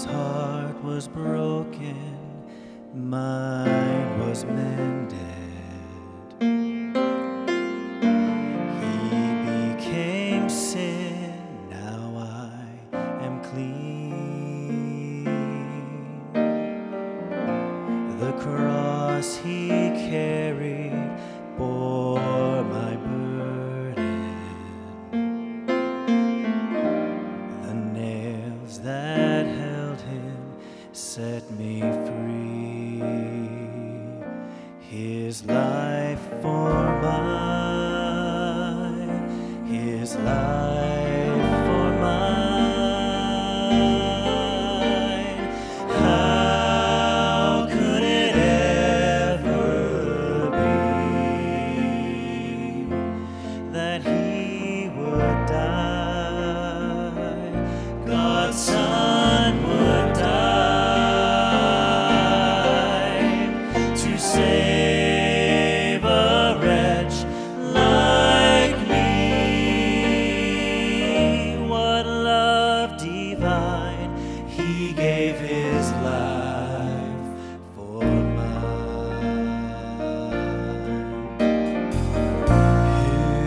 His heart was broken, mine was mended. He became sin, now I am clean. The cross he carried set me free. His life for mine, his life for mine. How could it ever be that he would die? God's He gave his life for mine.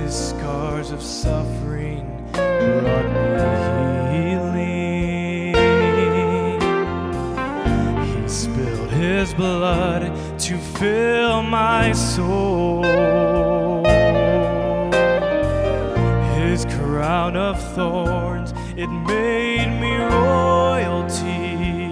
His scars of suffering brought me healing. He spilled his blood to fill my soul. His crown of thorns, it made me royalty.